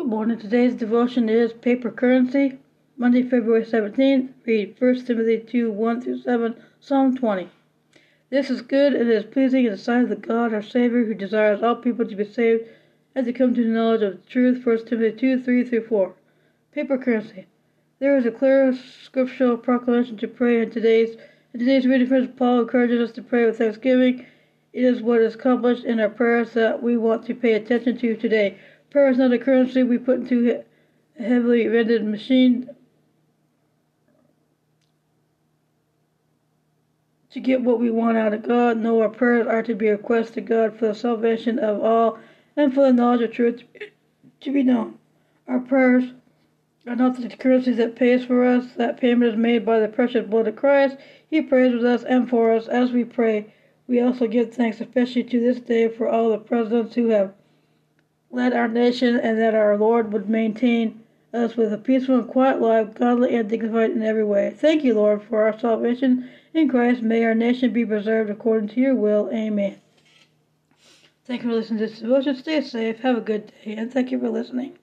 Good morning. Today's devotion is prayer currency. Monday, February 17th. Read 1 Timothy 2 1 through 7, Psalm 20. This is good and is pleasing in the sight of the God our Savior, who desires all people to be saved and to come to the knowledge of the truth. 1 Timothy 2 3 through 4. Prayer currency. There is a clear scriptural proclamation to pray in today's in today's reading. Friends, Paul encourages us to pray with thanksgiving. It is what is accomplished in our prayers that we want to pay attention to today. Prayer is not a currency we put into a heavily vended machine to get what we want out of God. No, our prayers are to be a request to God for the salvation of all and for the knowledge of truth to be known. Our prayers are not the currency that pays for us. That payment is made by the precious blood of Christ. He prays with us and for us as we pray. We also give thanks, especially to this day, for all the presidents who have led our nation, and that our Lord would maintain us with a peaceful and quiet life, godly and dignified in every way. Thank you, Lord, for our salvation in Christ. May our nation be preserved according to your will. Amen. Thank you for listening to this devotion. Stay safe. Have a good day, and thank you for listening.